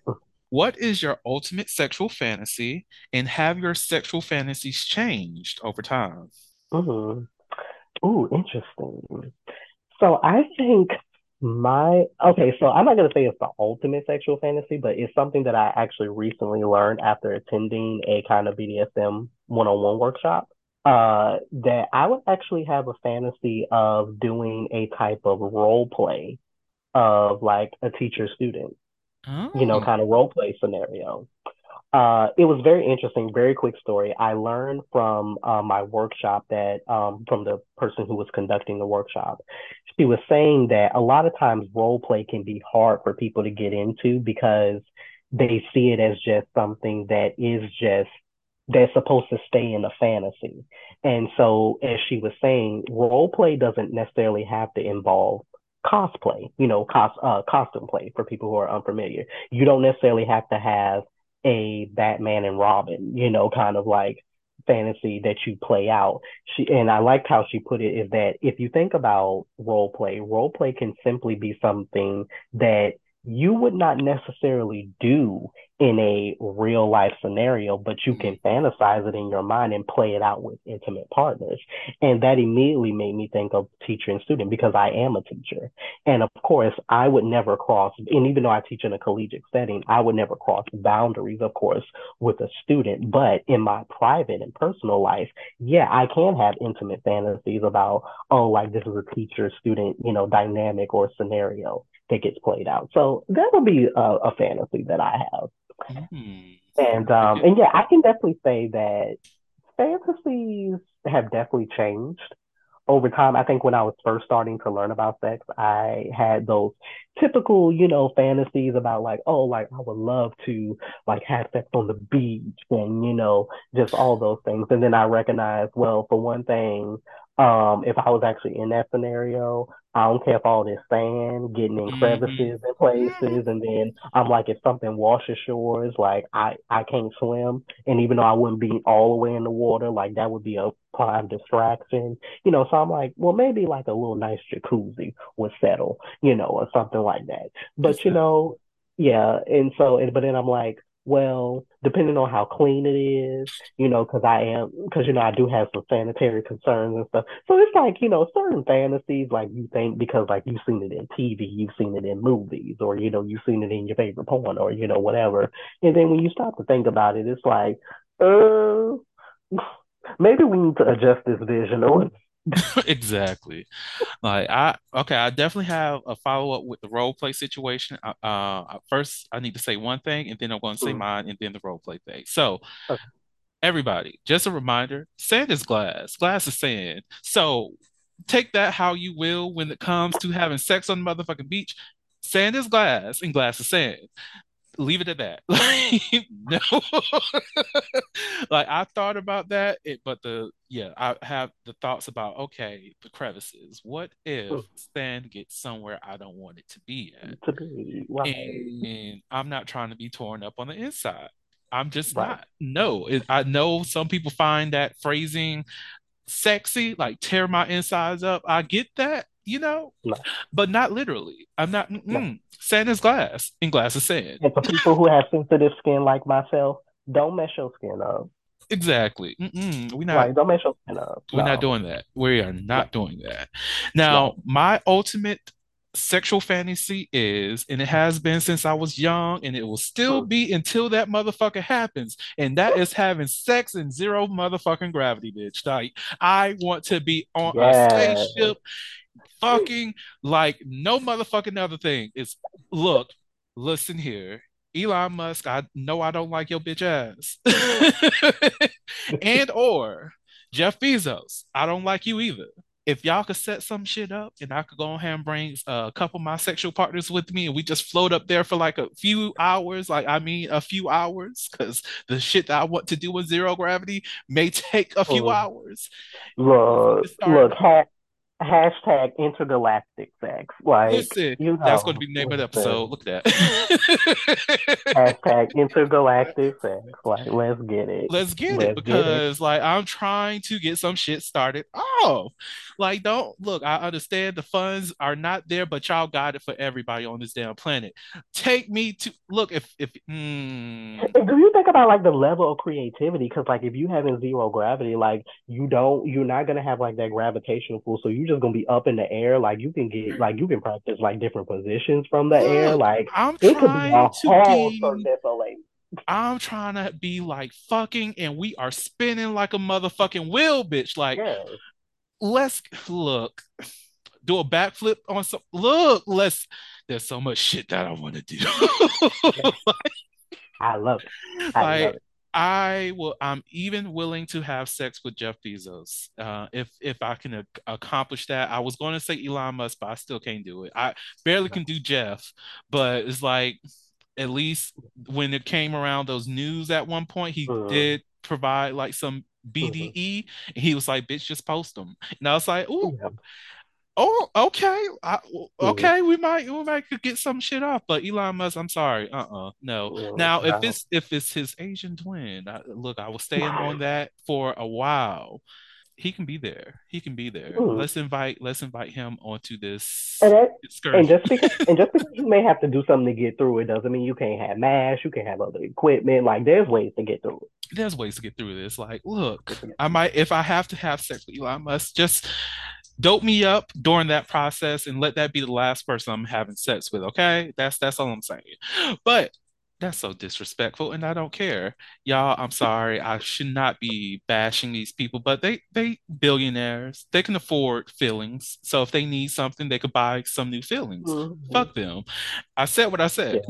what is your ultimate sexual fantasy, and have your sexual fantasies changed over time? Mhm. Ooh, interesting. So I think my okay, so I'm not gonna say it's the ultimate sexual fantasy, but it's something that I actually recently learned after attending a kind of BDSM one-on-one workshop. Uh, that I would actually have a fantasy of doing a type of role play of like a teacher student, you know, Oh, kind of role play scenario. Uh, it was very interesting, very quick story. I learned from uh, my workshop that um, from the person who was conducting the workshop. She was saying that a lot of times role play can be hard for people to get into because they see it as just something that is just that's supposed to stay in a fantasy. And so, as she was saying, role play doesn't necessarily have to involve cosplay, you know, cos uh, costume play for people who are unfamiliar. You don't necessarily have to have a Batman and Robin, you know, kind of like fantasy that you play out. She and I liked how she put it is that if you think about role play, role play can simply be something that you would not necessarily do in a real life scenario, but you mm-hmm. can fantasize it in your mind and play it out with intimate partners. And that immediately made me think of teacher and student because I am a teacher. And of course, I would never cross, and even though I teach in a collegiate setting, I would never cross boundaries, of course, with a student. But in my private and personal life, yeah, I can have intimate fantasies about, oh, like this is a teacher student, you know, dynamic or scenario that gets played out. So that'll be a, a fantasy that I have. Hmm. And um and yeah, I can definitely say that fantasies have definitely changed over time. I think when I was first starting to learn about sex, I had those typical, you know, fantasies about like, oh, like I would love to like have sex on the beach and, you know, just all those things. And then I recognized, well, for one thing, um, if I was actually in that scenario, I don't care if all this sand getting in Mhm. crevices and places, and then I'm like, if something washes shores, like I I can't swim, and even though I wouldn't be all the way in the water, like that would be a prime distraction, you know. So I'm like, well, maybe like a little nice jacuzzi would settle, you know, or something like that. But you know, yeah, and so, and, but then I'm like, well, depending on how clean it is, you know, because I am, because you know, I do have some sanitary concerns and stuff. So it's like, you know, certain fantasies, like you think because like you've seen it in TV, you've seen it in movies, or you know, you've seen it in your favorite porn, or you know, whatever. And then when you stop to think about it, it's like, uh, *sighs* maybe we need to adjust this vision or *laughs* Exactly. Like I okay, I definitely have a follow-up with the role play situation. Uh, uh, first I need to say one thing, and then I'm going to say Mm. mine, and then the role play thing. So Okay. everybody, just a reminder: sand is glass, glass is sand. So take that how you will when it comes to having sex on the motherfucking beach. Sand is glass, and glass is sand. Leave it at that. *laughs* Like, no. *laughs* Like I thought about that, it, but the yeah, I have the thoughts about okay, the crevices. What if sand gets somewhere I don't want it to be at? to be right, And I'm not trying to be torn up on the inside. I'm just right. not. No, it, I know some people find that phrasing sexy, like tear my insides up. I get that, you know, No, but not literally. I'm not. no. Sand is glass, and glass is sand. And for people who have sensitive skin like myself, don't mess your skin up. Exactly. Mm-mm. We're not. Like, don't mess your skin up. We're not doing that. We are no, not doing that. no. Now, my ultimate sexual fantasy is, and it has been since I was young, and it will still mm. be until that motherfucker happens. And that is having sex in zero motherfucking gravity, bitch. Like, I want to be on Yeah. a spaceship, fucking like no motherfucking other thing. It's look, listen here. Elon Musk, I know I don't like your bitch ass. *laughs* and or Jeff Bezos, I don't like you either if y'all could set some shit up and I could go ahead and bring uh, a couple of my sexual partners with me and we just float up there for like a few hours, like I mean a few hours, because the shit that I want to do with zero gravity may *laughs* take a few hours. Look, look, hashtag intergalactic sex. Like, Listen, you know, that's going to be the name of the episode. Look at that. *laughs* Hashtag intergalactic sex. Like, let's get it. Let's get Let's it get it. because like I'm trying to get some shit started off. Like, don't look, I understand the funds are not there, but y'all got it for everybody on this damn planet. Take me to look if if mm, do you think about like the level of creativity? Because like if you having zero gravity, like you don't, you're not gonna have like that gravitational pull. So you're just gonna be up in the air. Like you can get, like you can practice like different positions from the air. Like I'm it could be trying to be. I'm trying to be like fucking and we are spinning like a motherfucking wheel, bitch. Like Yeah. let's look, do a backflip on some look, let's there's so much shit that I want to do. *laughs* I love it. I like love it. I will I'm even willing to have sex with Jeff Bezos uh if if I can ac- accomplish that. I was going to say Elon Musk but I still can't do it. I barely can do Jeff but it's like at least when it came around those news at one point he Mhm. did provide like some BDE and he was like bitch just post them and I was like ooh. Yeah. Oh, okay. I, okay, we might we might could get some shit off, but Elon Musk, I'm sorry. Uh-uh. No. Now, if it's if it's his Asian twin, I, look, I was staying on that for a while. He can be there. He can be there. Mhm. Let's invite let's invite him onto this And that, and just because and just because you may have to do something to get through it doesn't mean you can't have mash, you can have other equipment. Like there's ways to get through it. There's ways to get through this. Like, look, I might if I have to have sex with Elon Musk, just dope me up during that process and let that be the last person I'm having sex with. Okay, that's that's all I'm saying. But that's so disrespectful, and I don't care, y'all. I'm sorry. I should not be bashing these people, but they they billionaires. They can afford feelings. So if they need something, they could buy some new feelings. Mhm. Fuck them. I said what I said.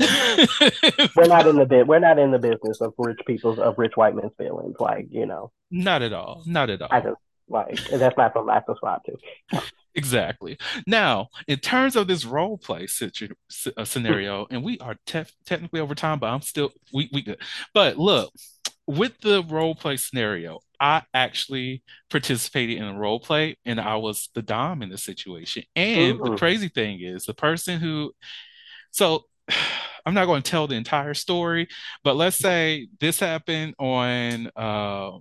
We're not in the bit. We're not in the business of rich people's of rich white men's feelings. Like you know, Not at all. Not at all. I just like that's not something I subscribe to. Exactly. Now, in terms of this role play situ- uh, scenario, and we are te- technically over time, but I'm still we we good. But look, with the role play scenario, I actually participated in a role play, and I was the dom in the situation. And the crazy thing is, the person who, so *sighs* I'm not going to tell the entire story, but let's say this happened on uh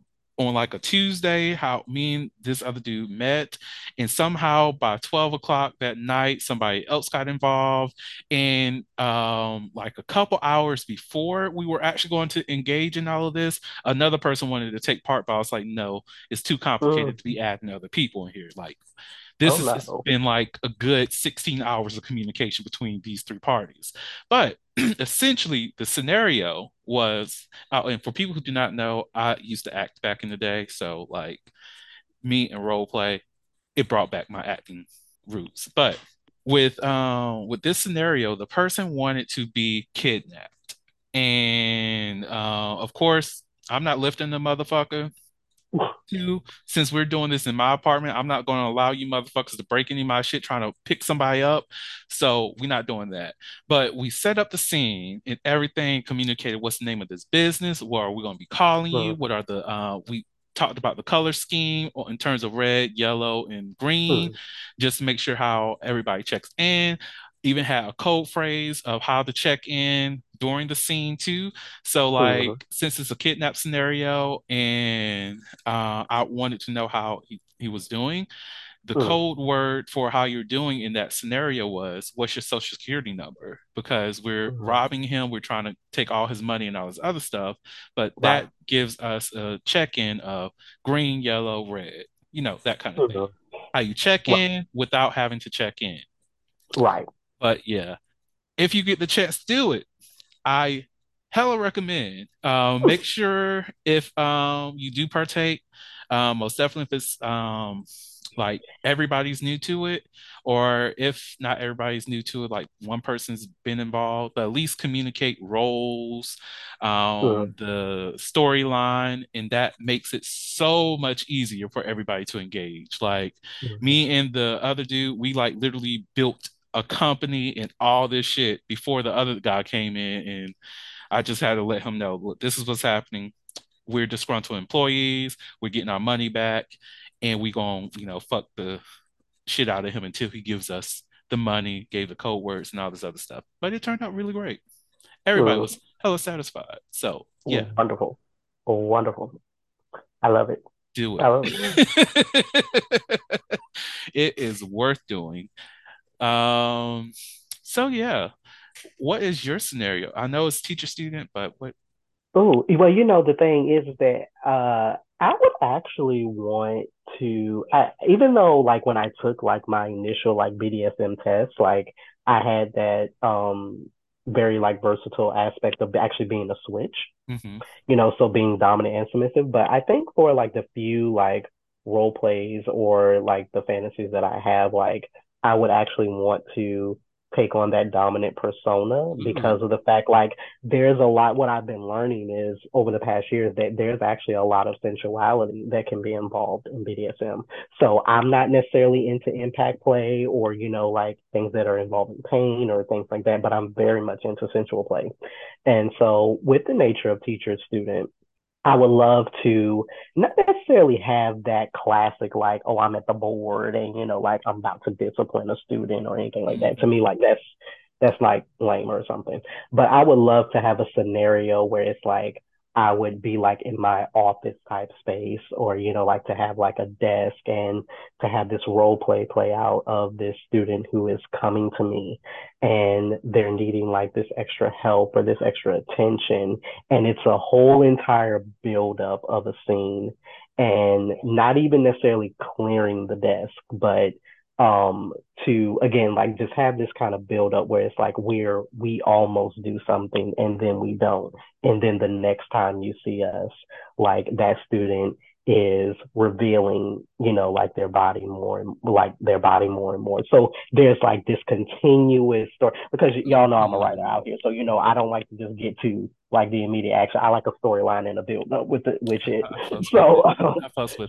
on like a Tuesday, how me and this other dude met, and somehow by 12 o'clock that night, somebody else got involved. And um, like a couple hours before we were actually going to engage in all of this, another person wanted to take part, but I was like, no, it's too complicated to be adding other people in here. Like this Oh, has no. been like a good 16 hours of communication between these three parties. But *clears throat* essentially, the scenario was, uh, and for people who do not know, I used to act back in the day. So, like, me and role play, it brought back my acting roots. But with um with this scenario, the person wanted to be kidnapped, and uh, of course, I'm not lifting the motherfucker. Two, since we're doing this in my apartment, I'm not going to allow you motherfuckers to break any of my shit trying to pick somebody up. So we're not doing that. But we set up the scene and everything communicated what's the name of this business, what are we going to be calling you, what are the uh we talked about the color scheme or in terms of red, yellow, and green, Mhm. just to make sure how everybody checks in. Even had a code phrase of how to check in during the scene too. So like since it's a kidnap scenario and uh, I wanted to know how he, he was doing, the code word for how you're doing in that scenario was what's your social security number? Because we're Mhm. robbing him, we're trying to take all his money and all his other stuff, but Right. that gives us a check-in of green, yellow, red, you know, that kind of thing. Mhm. How you check Right. in without having to check in. Right. But yeah, if you get the chance to do it, I hella recommend. Um, make sure if um you do partake, um, most definitely if it's um like everybody's new to it, or if not everybody's new to it, like one person's been involved, but at least communicate roles, um, the storyline, and that makes it so much easier for everybody to engage. Like me and the other dude, we like literally built a company and all this shit before the other guy came in and I just had to let him know, look, this is what's happening. We're disgruntled employees. We're getting our money back, and we going to, you know fuck the shit out of him until he gives us the money, gave the code words and all this other stuff. But it turned out really great. Everybody was hella satisfied. So yeah, wonderful, oh, wonderful. I love it. Do it. it. *laughs* it is worth doing. Um. So yeah, what is your scenario? I know it's teacher student, but what? Oh, well, you know, the thing is that uh, I would actually want to, I, even though like when I took like my initial like BDSM test, like I had that um very like versatile aspect of actually being a switch, mm-hmm. you know, so being dominant and submissive. But I think for like the few like role plays or like the fantasies that I have, like I would actually want to take on that dominant persona mm-hmm. because mm-hmm. of the fact like there's a lot what I've been learning is over the past years that there's actually a lot of sensuality that can be involved in BDSM. So I'm not necessarily into impact play or you know like things that are involving pain or things like that, but I'm very much into sensual play. And so with the nature of teacher student I would love to not necessarily have that classic like, oh, I'm at the board and you know, like I'm about to discipline a student or anything like that. To me, like that's that's like lame or something. But I would love to have a scenario where it's like I would be like in my office type space or, you know, like to have like a desk and to have this role play play out of this student who is coming to me and they're needing like this extra help or this extra attention. And it's a whole entire buildup of a scene and not even necessarily clearing the desk, but um to again like just have this kind of build up where it's like we're we almost do something and then we don't. And then the next time you see us like that student is revealing you know like their body more and like their body more and more. So there's like this continuous story because y'all know i'm a writer out here. So you know i don't like to just get to like the immediate action. I like a storyline and a build up with it *laughs* with it. so um,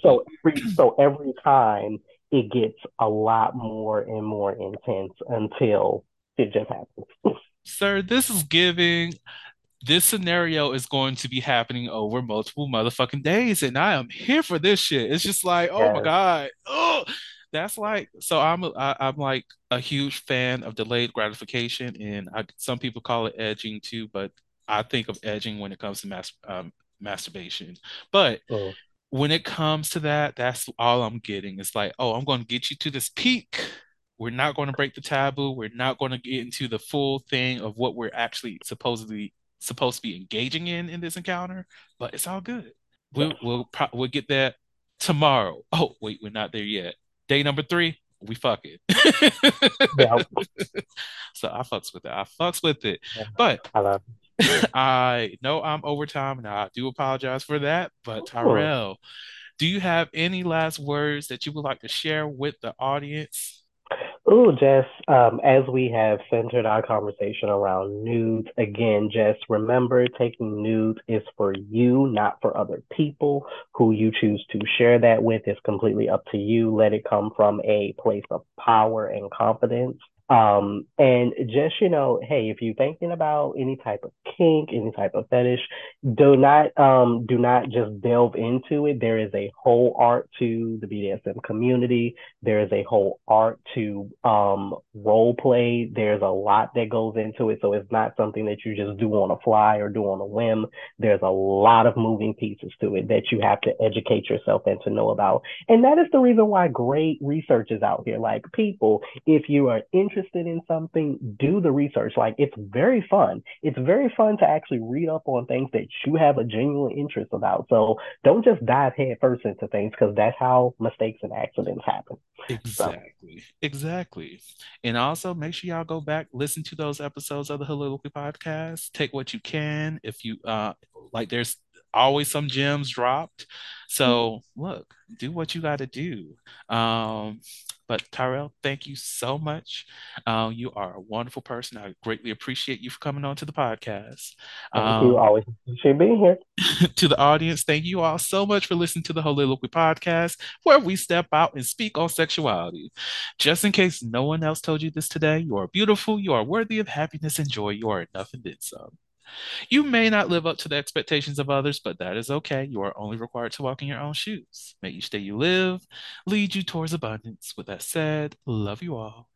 so every, so every time it gets a lot more and more intense until it just happens. *laughs* Sir, this is giving this scenario is going to be happening over multiple motherfucking days, and I am here for this shit. It's just like, oh yes. my god, oh, that's like. So I'm a, I, I'm like a huge fan of delayed gratification, and I, some people call it edging too, but I think of edging when it comes to mas- um, masturbation. But oh when it comes to that, that's all I'm getting. It's like, oh, I'm going to get you to this peak. We're not going to break the taboo. We're not going to get into the full thing of what we're actually supposedly supposed to be engaging in in this encounter, but it's all good. We'll we'll pro- we'll get that tomorrow. Oh, wait, we're not there yet. Day number three, we fuck it. yeah. *laughs* so I fucks with it. I fucks with it. Yeah. But I love *laughs* I know I'm overtime and I do apologize for that. But Tyrell, do you have any last words that you would like to share with the audience? Oh, Jess, um, as we have centered our conversation around nudes, again, Jess, remember taking nudes is for you, not for other people. Who you choose to share that with is completely up to you. Let it come from a place of power and confidence. Um, and just, you know, hey, if you're thinking about any type of kink, any type of fetish, do not, um, do not just delve into it. There is a whole art to the BDSM community. There is a whole art to, um, role play. There's a lot that goes into it. So it's not something that you just do on a fly or do on a whim. There's a lot of moving pieces to it that you have to educate yourself and to know about. And that is the reason why great research is out here. Like people, if you are interested interested in something, do the research. Like it's very fun. It's very fun to actually read up on things that you have a genuine interest about. So don't just dive headfirst into things because that's how mistakes and accidents happen. Exactly. So. Exactly. And also make sure y'all go back, listen to those episodes of the Heauxliloquy podcast. Take what you can. If you uh like there's always some gems dropped. So look, do what you got to do. Um, but Tyrell, thank you so much. Uh, you are a wonderful person. I greatly appreciate you for coming on to the podcast. Thank um, you. Always appreciate being here. *laughs* to the audience, thank you all so much for listening to the Heauxliloquy podcast, where we step out and speak on sexuality. Just in case no one else told you this today, you are beautiful, you are worthy of happiness and joy, you are enough and then some. You may not live up to the expectations of others, but that is okay. You are only required to walk in your own shoes. May each day you live lead you towards abundance. With that said, love you all